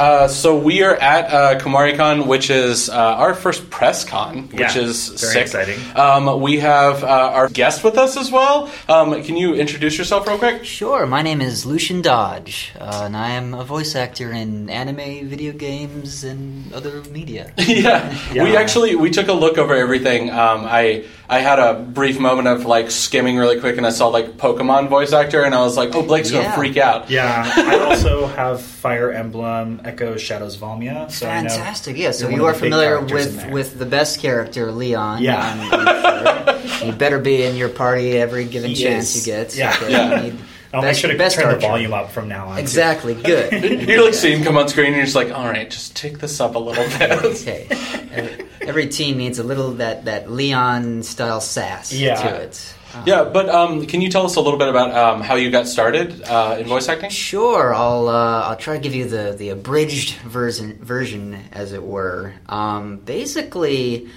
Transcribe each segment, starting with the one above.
right. Uh, so we are at uh, Kumoricon, which is uh, our first press con, which Yeah, is very sick. exciting. Um, we have uh, our guest with us as well. Um, can you introduce yourself real quick? Sure, my name is Lucien Dodge, uh, and I am a voice actor in anime, video games, and other media. yeah. Yeah. we actually we took a look over everything. Um, I I had a brief moment of like skimming really quick, and I saw like Pokemon voice actor, and I was like, oh, Blake's gonna freak out. Yeah, I also have Fire Emblem Echo Shadows Valentia. So I Fantastic, yeah. So you're you one are of the big familiar with, with the best character, Leon. Yeah. I'm- I'm sure. you better be in your party every given He chance is. you get. Yeah. Okay, Yeah. you need I'll make best- sure to best turn the volume up from now on. too. Exactly, good. You're like seeing him come on screen, and you're just like, all right, just take this up a little bit. Okay. Every, every team needs a little that, that Leon style sass Yeah. to it. Uh, yeah, but um, can you tell us a little bit about um, how you got started uh, in voice acting? Sure, I'll uh, I'll try to give you the, the abridged version version as it were. Um, basically,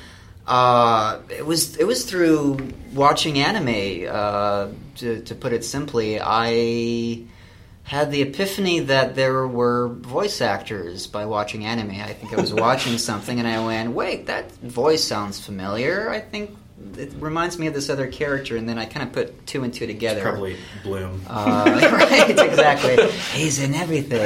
uh, it was it was through watching anime. Uh, to to put it simply, I had the epiphany that there were voice actors by watching anime. I think I was watching something and I went, "Wait, that voice sounds familiar." I think it reminds me of this other character, and then I kind of put two and two together. Probably Blum. Uh, right, exactly. He's in everything,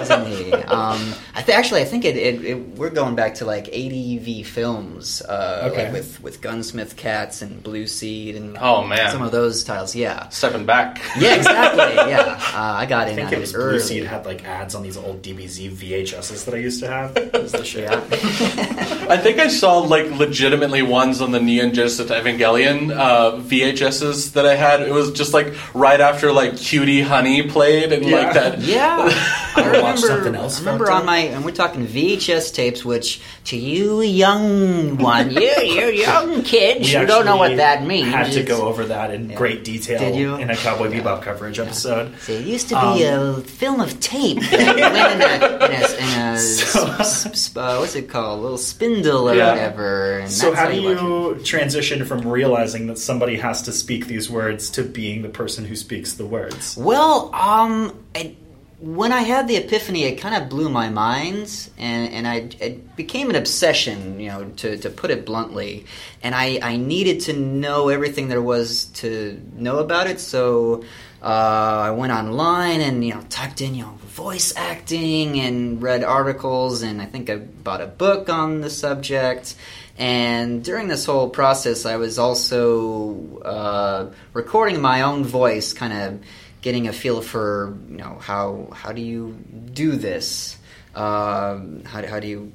isn't he? Um, I th- actually, I think it, it, it. We're going back to like ADV films, uh, Okay. like with with Gunsmith Cats and Blue Seed and Oh, man. some of those titles. Yeah, Stepping back. yeah, exactly. Yeah, uh, I got I in think on it was early. Blue Seed had like ads on these old DBZ VHSs that I used to have. Yeah. I think I saw like legitimately ones on the Neon Genesis Evangelion uh, VHSs that I had. It was just like right after like Cutie Honey played and Yeah. like that. Yeah, I remember. something else I remember on my, and we're talking VHS tapes, which to you young one, you you young kids, you don't know what that means. Had to go over that in great detail Did you? in a Cowboy Bebop coverage episode. So it used to be a film of tape that went in a, in a, in a So- s- s- uh, what's it called, a little spindle or Yeah. whatever. And So how do it. you transition from realizing that somebody has to speak these words to being the person who speaks the words? Well, um, when I had the epiphany, it kind of blew my mind, and and I it became an obsession, you know, to, to put it bluntly. And I I needed to know everything there was to know about it, so. Uh, I went online and you know typed in you know voice acting and read articles and I think I bought a book on the subject. And during this whole process, I was also uh, recording my own voice, kind of getting a feel for you know how how do you do this? Um, how do, how do you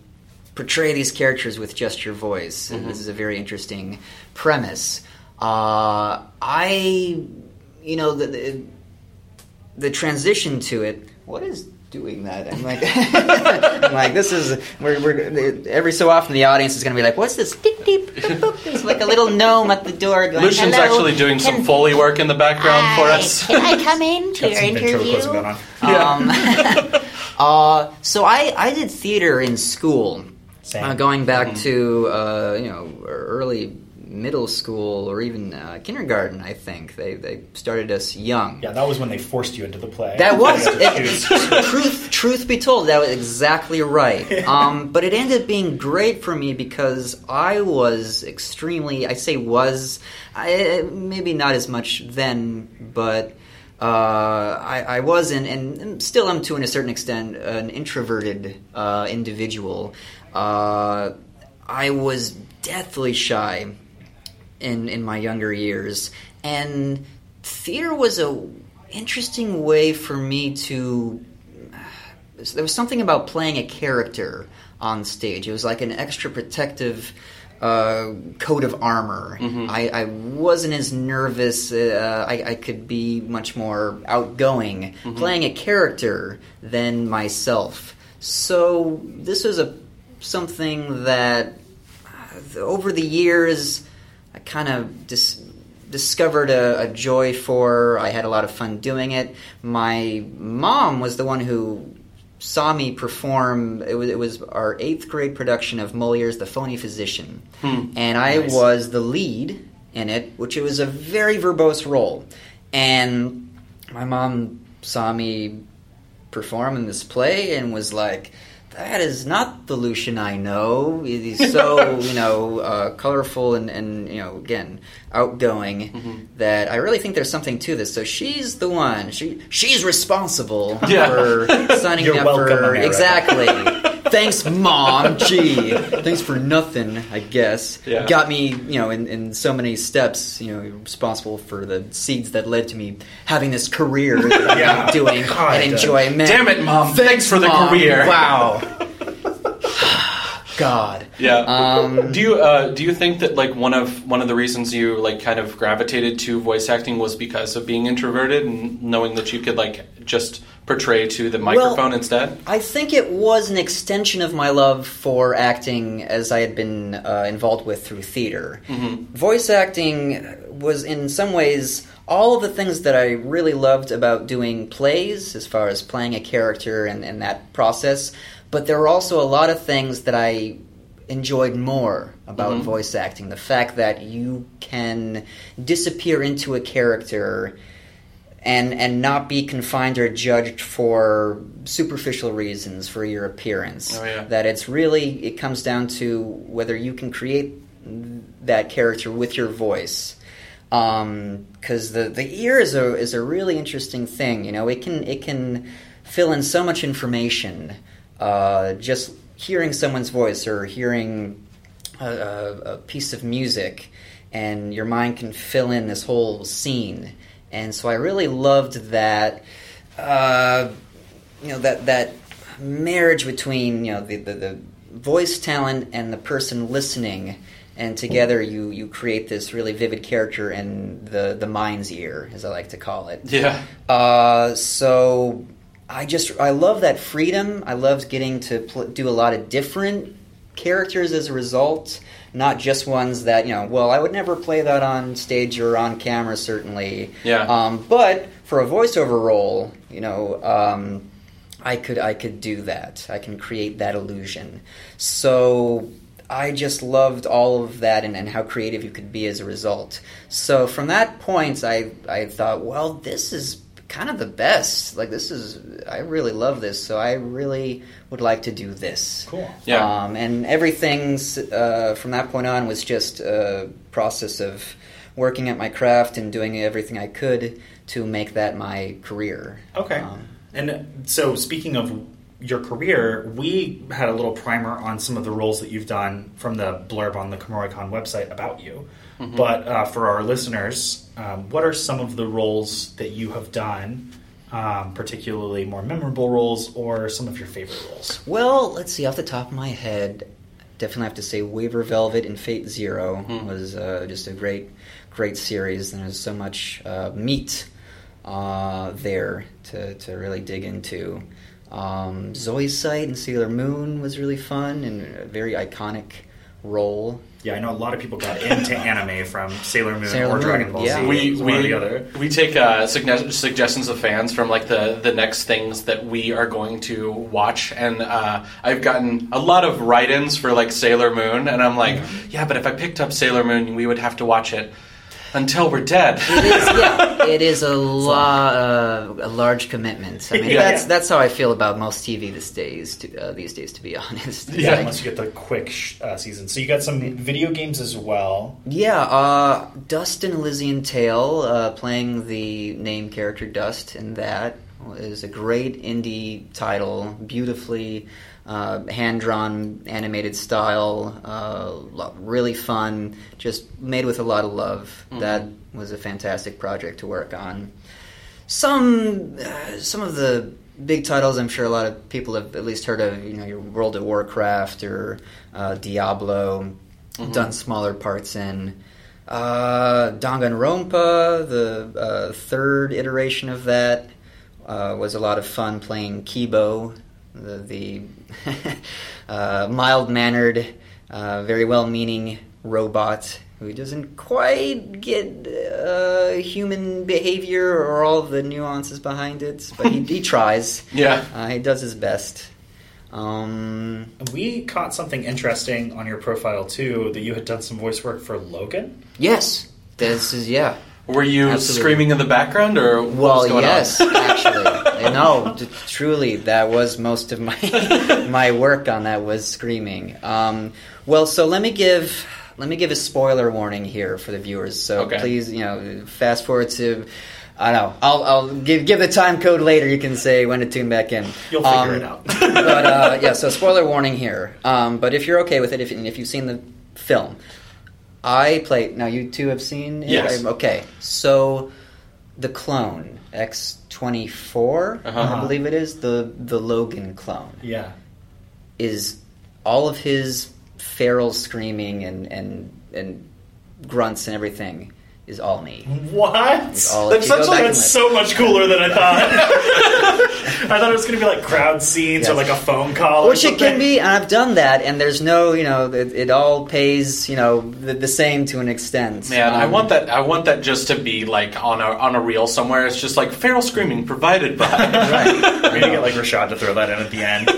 portray these characters with just your voice? And this is a very interesting premise. Uh, I, you know, the, the the transition to it. What is doing that? I'm like, I'm like this is we're, we're every so often the audience is going to be like, what's this? Deep, deep, boop, boop. There's like a little gnome at the door going. Lucien's "Hello, actually doing some Foley work in the background for us. Can I come in to your some ventriloquism interview? going on. Um, uh, so I, I did theater in school, Same. uh, going back to uh, you know early middle school or even uh, kindergarten. I think they they started us young. Yeah, that was when they forced you into the play. That was You had to it, truth. Truth be told, that was exactly right. Um, but it ended up being great for me because I was extremely. I say was, I, maybe not as much then, but uh, I, I was, and, and still am to a certain extent, an introverted uh, individual. Uh, I was deathly shy in in my younger years, and theater was a interesting way for me to. There was something about playing a character on stage. It was like an extra protective uh, coat of armor. I, I wasn't as nervous. Uh, I, I could be much more outgoing playing a character than myself. So this was a something that uh, over the years kind of dis- discovered a, a joy for. I had a lot of fun doing it. My mom was the one who saw me perform. It was, it was our eighth grade production of Moliere's The Phony Physician, hmm. and I Nice. was the lead in it, which it was a very verbose role. And my mom saw me perform in this play and was like, that is not the Lucien I know. He's so you know uh, colorful and, and you know again outgoing Mm-hmm. that I really think there's something to this. So she's the one. She she's responsible Yeah. for signing You're up welcome, for America. exactly. Thanks, mom. Gee, thanks for nothing. I guess Yeah. got me you know in, in so many steps. You know, responsible for the seeds that led to me having this career that I'm doing God, and enjoy. Man, Damn it, Mom. Thanks for the Mom. career. Wow. God. Yeah. Um, do you uh, do you think that like one of one of the reasons you like kind of gravitated to voice acting was because of being introverted and knowing that you could like just portray to the microphone instead? I think it was an extension of my love for acting as I had been uh, involved with through theater. Voice acting was, in some ways, all of the things that I really loved about doing plays, as far as playing a character and, and that process, but there were also a lot of things that I enjoyed more about Mhm. voice acting. The fact that you can disappear into a character and and not be confined or judged for superficial reasons for your appearance. Oh, yeah. That it's really it comes down to whether you can create that character with your voice. Because the the ear is a is a really interesting thing. You know, it can it can fill in so much information. Uh, just hearing someone's voice or hearing a, a, a piece of music, and your mind can fill in this whole scene. And so I really loved that, uh, you know, that that marriage between you know the, the, the voice talent and the person listening, and together you you create this really vivid character in the the mind's ear, as I like to call it. Yeah. Uh, so I just I love that freedom. I loved getting to pl- do a lot of different characters as a result, not just ones that you know. Well, I would never play that on stage or on camera, certainly. Yeah. Um, but for a voiceover role, you know. Um, I could I could do that. I can create that illusion. So I just loved all of that and, and how creative you could be as a result. So from that point, I I thought, well, this is kind of the best. Like this is I really love this. So I really would like to do this. Cool. Yeah. Um, and everything's uh, from that point on was just a process of working at my craft and doing everything I could to make that my career. Okay. Um, and so, speaking of your career, we had a little primer on some of the roles that you've done from the blurb on the Kumoricon website about you. But uh, for our listeners, um, what are some of the roles that you have done, um, particularly more memorable roles, or some of your favorite roles? Well, let's see. Off the top of my head, definitely have to say Waver Velvet and Fate Zero Hmm. was uh, just a great, great series. And there's so much uh, meat uh, there to, to really dig into. Um, Zoisite and Sailor Moon was really fun and a very iconic role. Yeah, I know a lot of people got into anime from Sailor Moon Sailor or Moon, Dragon Ball yeah. Z. we one or we, the other. we take uh, sugge- suggestions of fans from like the the next things that we are going to watch, and uh, I've gotten a lot of write-ins for like Sailor Moon, and I'm like, yeah, but if I picked up Sailor Moon, we would have to watch it until we're dead. It is, yeah, it is a lot, uh, a large commitment. I mean, Yeah. that's that's how I feel about most TV these days. To, uh, these days, to be honest, It's Yeah, like- unless you get the quick sh- uh, season. So you got some video games as well. Yeah, uh, Dust An Elysian Tail, uh, playing the name character Dust in that is a great indie title, beautifully uh, hand drawn animated style, uh, really fun, just made with a lot of love. That was a fantastic project to work on. Some uh, some of the big titles I'm sure a lot of people have at least heard of, you know, your World of Warcraft or uh, Diablo, done smaller parts in. Uh, Danganronpa, the uh, third iteration of that, uh, was a lot of fun playing Keebo, the, the uh, mild mannered, uh, very well meaning robot who doesn't quite get uh, human behavior or all the nuances behind it, but he, he tries. yeah. Uh, he does his best. Um, We caught something interesting on your profile too that you had done some voice work for Logan. yes, this is yeah. Were you Absolutely. screaming in the background, or Well, yes, actually, no, t- truly, that was most of my my work on that was screaming. Um, well, so let me give let me give a spoiler warning here for the viewers. So Okay. please, you know, fast forward to. I know. I'll, I'll give give the time code later. You can say when to tune back in. You'll figure Um, it out. but uh, yeah, so spoiler warning here. Um, but if you're okay with it, if, and if you've seen the film, I play. Now you two have seen. It? Yes. Okay, so the clone X twenty four, Uh-huh. I believe it is the the Logan clone yeah. is all of his feral screaming and and and grunts and everything is all me. What? all- that's if you go such back that's and so much cooler than I thought. I thought it was going to be like crowd scenes or like a phone call. or Which it can be, and I've done that, and there's no, you know, it, it all pays, you know, the, the same to an extent. Man, I Um, want that. I want that just to be like on a on a reel somewhere. It's just like feral screaming provided by. Right. We're gonna get like Rashad to throw that in at the end.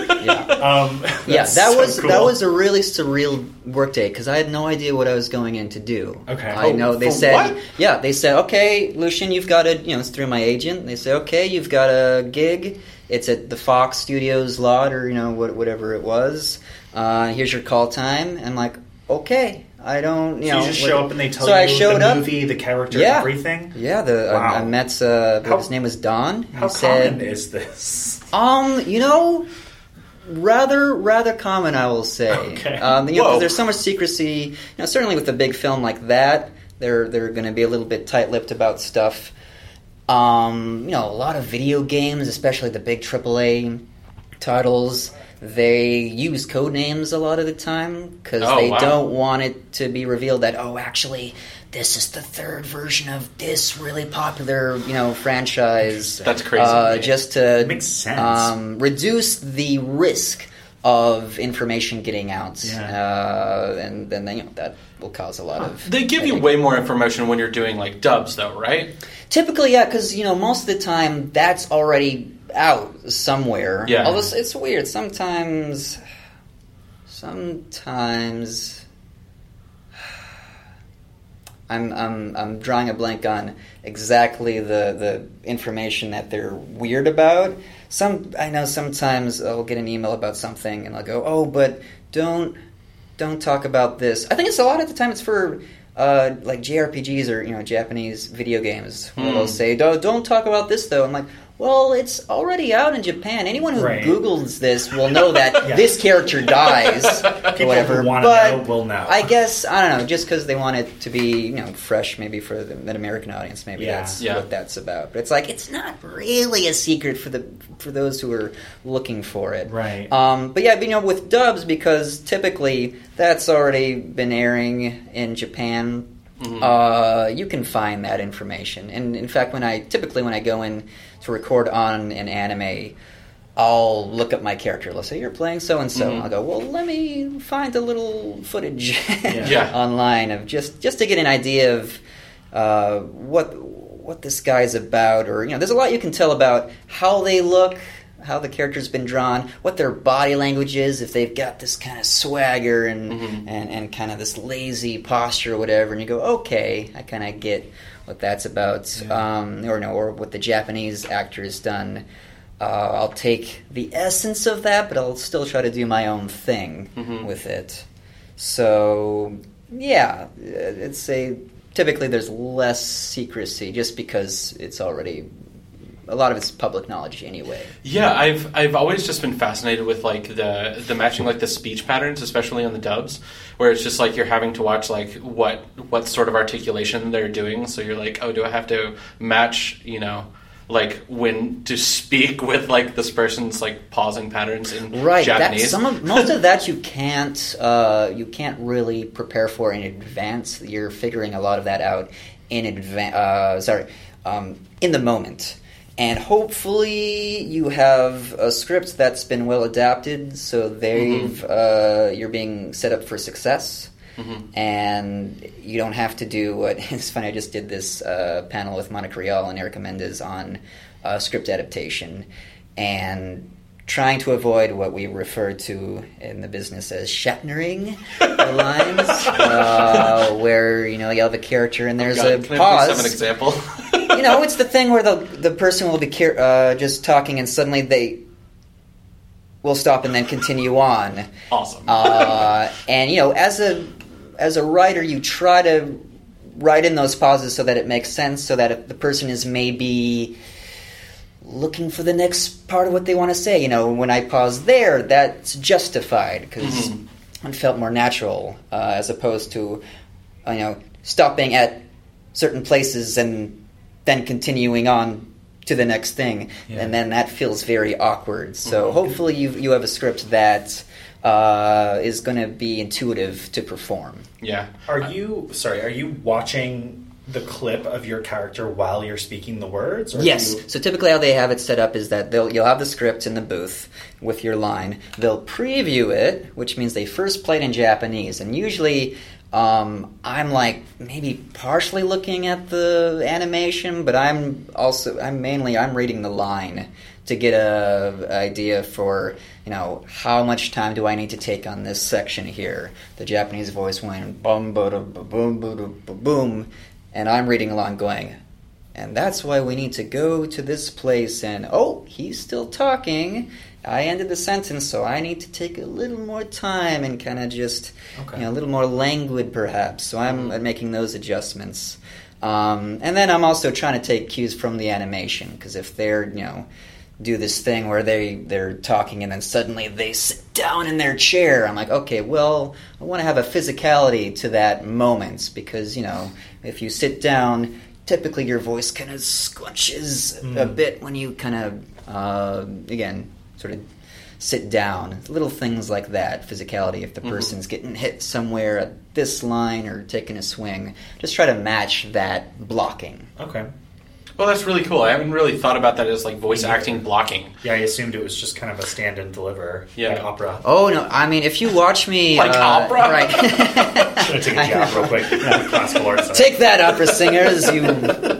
Yeah. Um, Yeah, that so was cool. that was a really surreal workday because I had no idea what I was going in to do. Okay. I Oh, know they for said, what? yeah, they said, okay, Lucien, you've got a, you know, it's through my agent. They say, okay, you've got a gig. It's at the Fox Studios lot or you know what, whatever it was. Uh, here's your call time. And I'm like, okay, I don't, you So know. you just what- show up and they tell so you I showed the up. movie, the character, Yeah. everything. Yeah, the Wow. I, I met uh, How- his name was Don. He How said, common is this? um, you know, rather rather common, I will say. Okay. Um, you know, 'cause Whoa. there's so much secrecy. You know, certainly with a big film like that, they're they're going to be a little bit tight-lipped about stuff. Um, you know, a lot of video games, especially the big AAA titles, they use code names a lot of the time because Oh, they wow. don't want it to be revealed that oh, actually, this is the third version of this really popular you know franchise. That's crazy. Uh, just to Makes sense. Um, reduce the risk of information getting out, Yeah. uh, and then you know that will cause a lot of. They give I you think- way more information when you're doing like dubs, though, right? Typically, yeah, because you know most of the time that's already out somewhere. Yeah. Although it's, it's weird sometimes. Sometimes. I'm, I'm, I'm drawing a blank on exactly the, the information that they're weird about. Some I know sometimes I'll get an email about something and I'll go, oh, but don't don't talk about this. I think it's a lot of the time it's for uh, like JRPGs or you know Japanese video games where Hmm. they'll say, "Don't don't talk about this though." I'm like, well, it's already out in Japan. Anyone who Right. Googles this will know that Yeah. this character dies or People whatever. who want to but know will know. I guess I don't know, just because they want it to be you know fresh, maybe for the, an American audience, maybe Yeah. that's Yeah. what that's about. But it's like it's not really a secret for the for those who are looking for it, Right. Um, but yeah, but, you know, with dubs because typically that's already been airing in Japan. Mm-hmm. Uh, you can find that information, and in fact, when I typically when I go in to record on an anime, I'll look up my character. Let's say you're playing so and so. I'll go, well, let me find a little footage Yeah. online of just just to get an idea of uh, what what this guy's about, or you know, there's a lot you can tell about how they look, how the character's been drawn, what their body language is, if they've got this kind of swagger and Mhm. and, and kind of this lazy posture or whatever, and you go, okay, I kind of get what that's about, Yeah. um, or no, or what the Japanese actor has done. Uh, I'll take the essence of that, but I'll still try to do my own thing Mhm. with it. So yeah, it's a typically there's less secrecy just because it's already a lot of it's public knowledge anyway. Yeah, I've I've always just been fascinated with like the the matching like the speech patterns, especially on the dubs, where it's just like you're having to watch like what what sort of articulation they're doing. So you're like, oh, do I have to match you know like when to speak with like this person's like pausing patterns in Right. Japanese? That, some of most of that you can't uh, you can't really prepare for in advance. You're figuring a lot of that out in advance. Uh, sorry, um, in the moment. And hopefully you have a script that's been well adapted, so they've uh, you're being set up for success, Mhm. and you don't have to do what. It's funny. I just did this uh, panel with Monica Rial and Erica Mendez on uh, script adaptation, and trying to avoid what we refer to in the business as Shatnering the lines, uh, where you know of a character, and there's God, a can pause. have an example? you know, it's the thing where the the person will be uh, just talking, and suddenly they will stop and then continue on. awesome. Uh, and you know, as a as a writer, you try to write in those pauses so that it makes sense, so that if the person is maybe looking for the next part of what they want to say. You know, when I pause there, that's justified because Mhm. it felt more natural uh, as opposed to you know stopping at certain places and then continuing on to the next thing, Yeah. and then that feels very awkward. So hopefully you you have a script that uh, is going to be intuitive to perform. yeah. Are you sorry? Are you watching the clip of your character while you're speaking the words? Or Yes. you- So typically, how they have it set up is that they'll you'll have the script in the booth with your line. They'll preview it, which means they first play it in Japanese, and usually. Um, I'm like maybe partially looking at the animation, but I'm also I'm mainly I'm reading the line to get a idea for you know how much time do I need to take on this section here. The Japanese voice went boom boom boom ba boom, and I'm reading along going, and that's why we need to go to this place. And oh, he's still talking. I ended the sentence, so I need to take a little more time and kind of just, Okay. you know, a little more languid, perhaps. So I'm uh, making those adjustments. Um, and then I'm also trying to take cues from the animation because if they're, you know, do this thing where they they're talking and then suddenly they sit down in their chair. I'm like, okay, well, I want to have a physicality to that moment because you know if you sit down, typically your voice kind of squunches a Mm. bit when you kind of uh, again sort of sit down. Little things like that, physicality. If the Mhm. person's getting hit somewhere at this line or taking a swing, just try to match that blocking. Okay. Well, that's really cool. I haven't really thought about that as like voice acting blocking. Yeah, I assumed it was just kind of a stand and deliver, Yeah. like opera. Oh no! I mean, if you watch me, Like uh, opera? right? Should have taken a jab real quick. Classical arts. Take that, opera singers! You,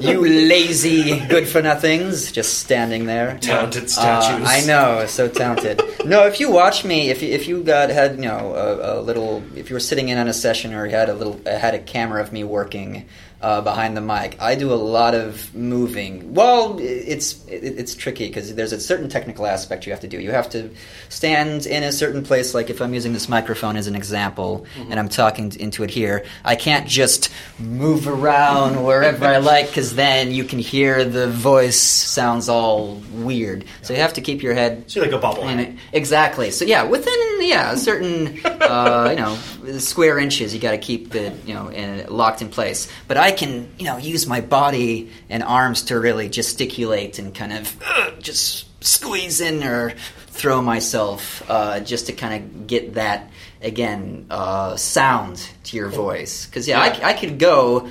you lazy good-for-nothings, just standing there. Talented Uh, statues. I know, so talented. No, if you watch me, if you, if you got had you know a, a little, if you were sitting in on a session or you had a little had a camera of me working uh, behind the mic, I do a lot of moving. Well, it's it, it's tricky because there's a certain technical aspect you have to do. You have to stand in a certain place. Like if I'm using this microphone as an example, and I'm talking into it here, I can't just move around wherever I like because then you can hear the voice sounds all weird. So you have to keep your head So like a bubble. in it. Exactly. So yeah, within yeah a certain uh, you know square inches, you got to keep it you know in, locked in place. But I can you know use my body and arms to really gesticulate and kind of uh, just squeeze in or throw myself uh, just to kind of get that again uh, sound to your voice. Because yeah, Yeah. I, I could go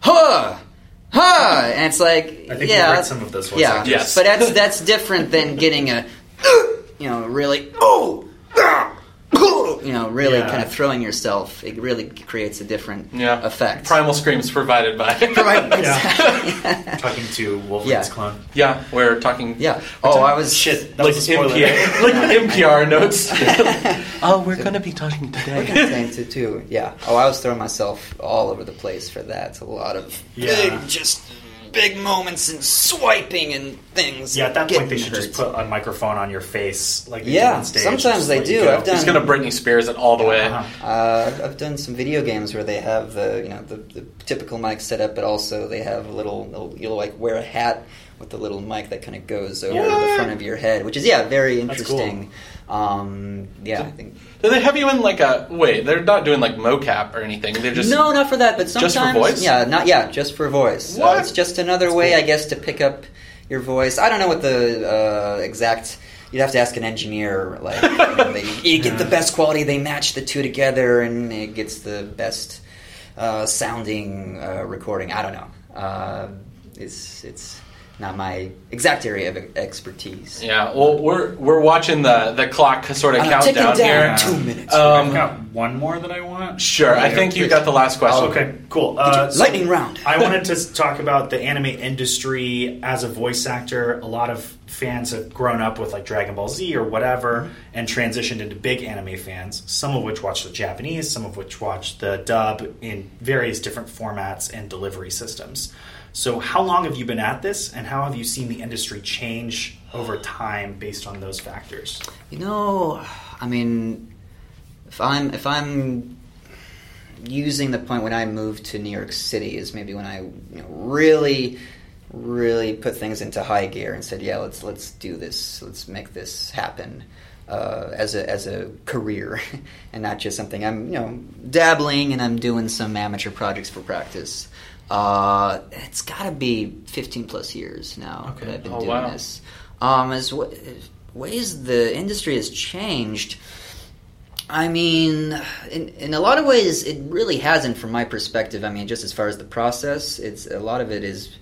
huh. Huh, and it's like I think yeah, we've heard some of those voice yeah, actors. Yes. but that's that's different than getting a, you know, really oh, you know, really Yeah. kind of throwing yourself. It really creates a different Yeah. effect. Primal screams provided by. Right, Yeah. exactly. Talking to Wolverine's Yeah. clone. yeah, we're talking. yeah. Oh, I was Shit, that Like was a spoiler. NPR, like NPR notes. oh, we're going to be talking We're today. gonna change too. Yeah. Oh, I was throwing myself all over the place for that. It's a lot of Yeah. big, just big moments and swiping and things. Yeah, at that point they should just put a microphone on your face, like they Yeah, on stage. sometimes they do. I've done- He's going to Britney Spears it all the way. Uh-huh. Uh, I've done some video games where they have the you know the, the typical mic setup, but also they have a little, little you'll like wear a hat with the little mic that kind of goes over the front of your head, which is yeah very That's cool. interesting. Um, yeah, I think Do they have you in like a wait? They're not doing like mocap or anything. They're just no, not for that, but sometimes, Just for voice? yeah, not yeah, just for voice. Uh, it's just another way, I guess, to pick up your voice. I don't know what the uh, exact. You'd have to ask an engineer. Like, you, know, they, you get the best quality, they match the two together, and it gets the best uh, sounding uh, recording. I don't know. Uh, it's it's not my exact area of expertise. Yeah, well, we're we're watching the the clock sort of I'm count down, down here. two minutes. Um, I've got one more that I want. Sure, I think you got the last question. Oh, okay, cool. Uh, so Lightning round. I wanted to talk about the anime industry as a voice actor. A lot of fans have grown up with like Dragon Ball Z or whatever and transitioned into big anime fans, some of which watch the Japanese, some of which watch the dub in various different formats and delivery systems. So, how long have you been at this, and how have you seen the industry change over time based on those factors? You know, I mean, if I'm if I'm using the point when I moved to New York City is maybe when I you know, really really put things into high gear and said, yeah, let's let's do this, let's make this happen. Uh, as a as a career, and not just something I'm you know dabbling and I'm doing some amateur projects for practice. Uh, it's got to be 15 plus years now Okay. that I've been Oh, doing wow. this. Um, as w- ways the industry has changed. I mean, in, in a lot of ways, it really hasn't, from my perspective. I mean, just as far as the process, it's a lot of it is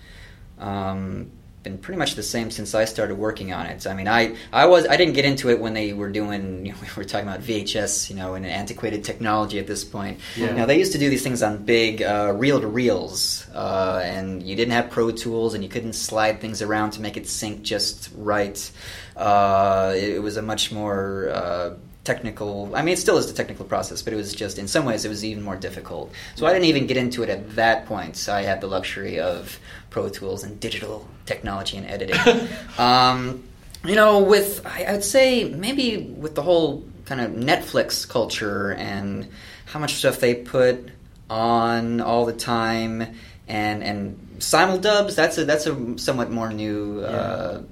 um, been pretty much the same since I started working on it. I mean, I, I was I didn't get into it when they were doing you know, we were talking about VHS, you know, and antiquated technology at this point. Yeah. Know, they used to do these things on big uh, reel to reels, uh, and you didn't have Pro Tools, and you couldn't slide things around to make it sync just right. Uh, it, it was a much more uh, technical. I mean, it still is the technical process, but it was just in some ways it was even more difficult. So I didn't even get into it at that point. So I had the luxury of Pro Tools and digital technology and editing. um, you know, with I, I'd say maybe with the whole kind of Netflix culture and how much stuff they put on all the time, and and simuldubs. That's a that's a somewhat more new uh,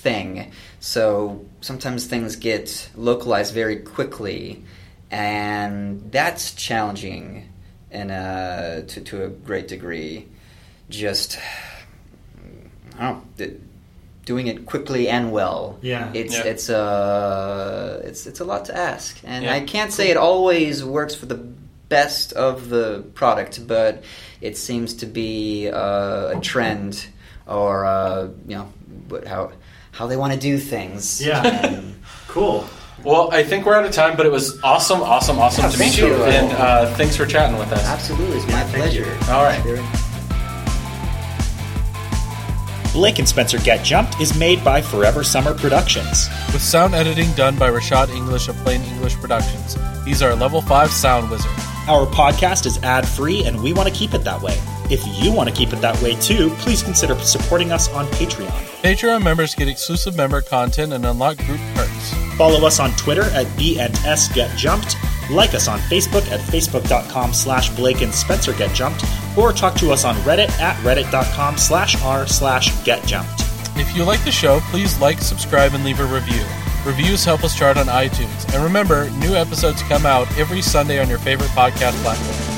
thing. So sometimes things get localized very quickly, and that's challenging, and uh, to to a great degree. Just I don't know, th- doing it quickly and well. Yeah. it's Yeah. it's uh it's it's a lot to ask, and Yeah. I can't say it always works for the best of the product, but it seems to be uh, a trend, or uh, you know what, how how they want to do things. Yeah. And- Cool. Well, I think we're out of time, but it was awesome, awesome, awesome Yeah, to meet you, you. and uh, thanks for chatting with us. absolutely, it's my thank pleasure. you. All right. Very- Blake and Spencer Get Jumped is made by Forever Summer Productions. with sound editing done by Rashad English of Plain English Productions. He's our level 5 sound wizard. Our podcast is ad free and we want to keep it that way. If you want to keep it that way too, please consider supporting us on Patreon. Patreon members get exclusive member content and unlock group perks. Follow us on Twitter at B&S Get Jumped, like us on Facebook at facebook.com slash Blake and Spencer Get Jumped, or talk to us on Reddit at reddit.com slash r slash Get Jumped. If you like the show, please like, subscribe, and leave a review. Reviews help us chart on iTunes. And remember, new episodes come out every Sunday on your favorite podcast platform.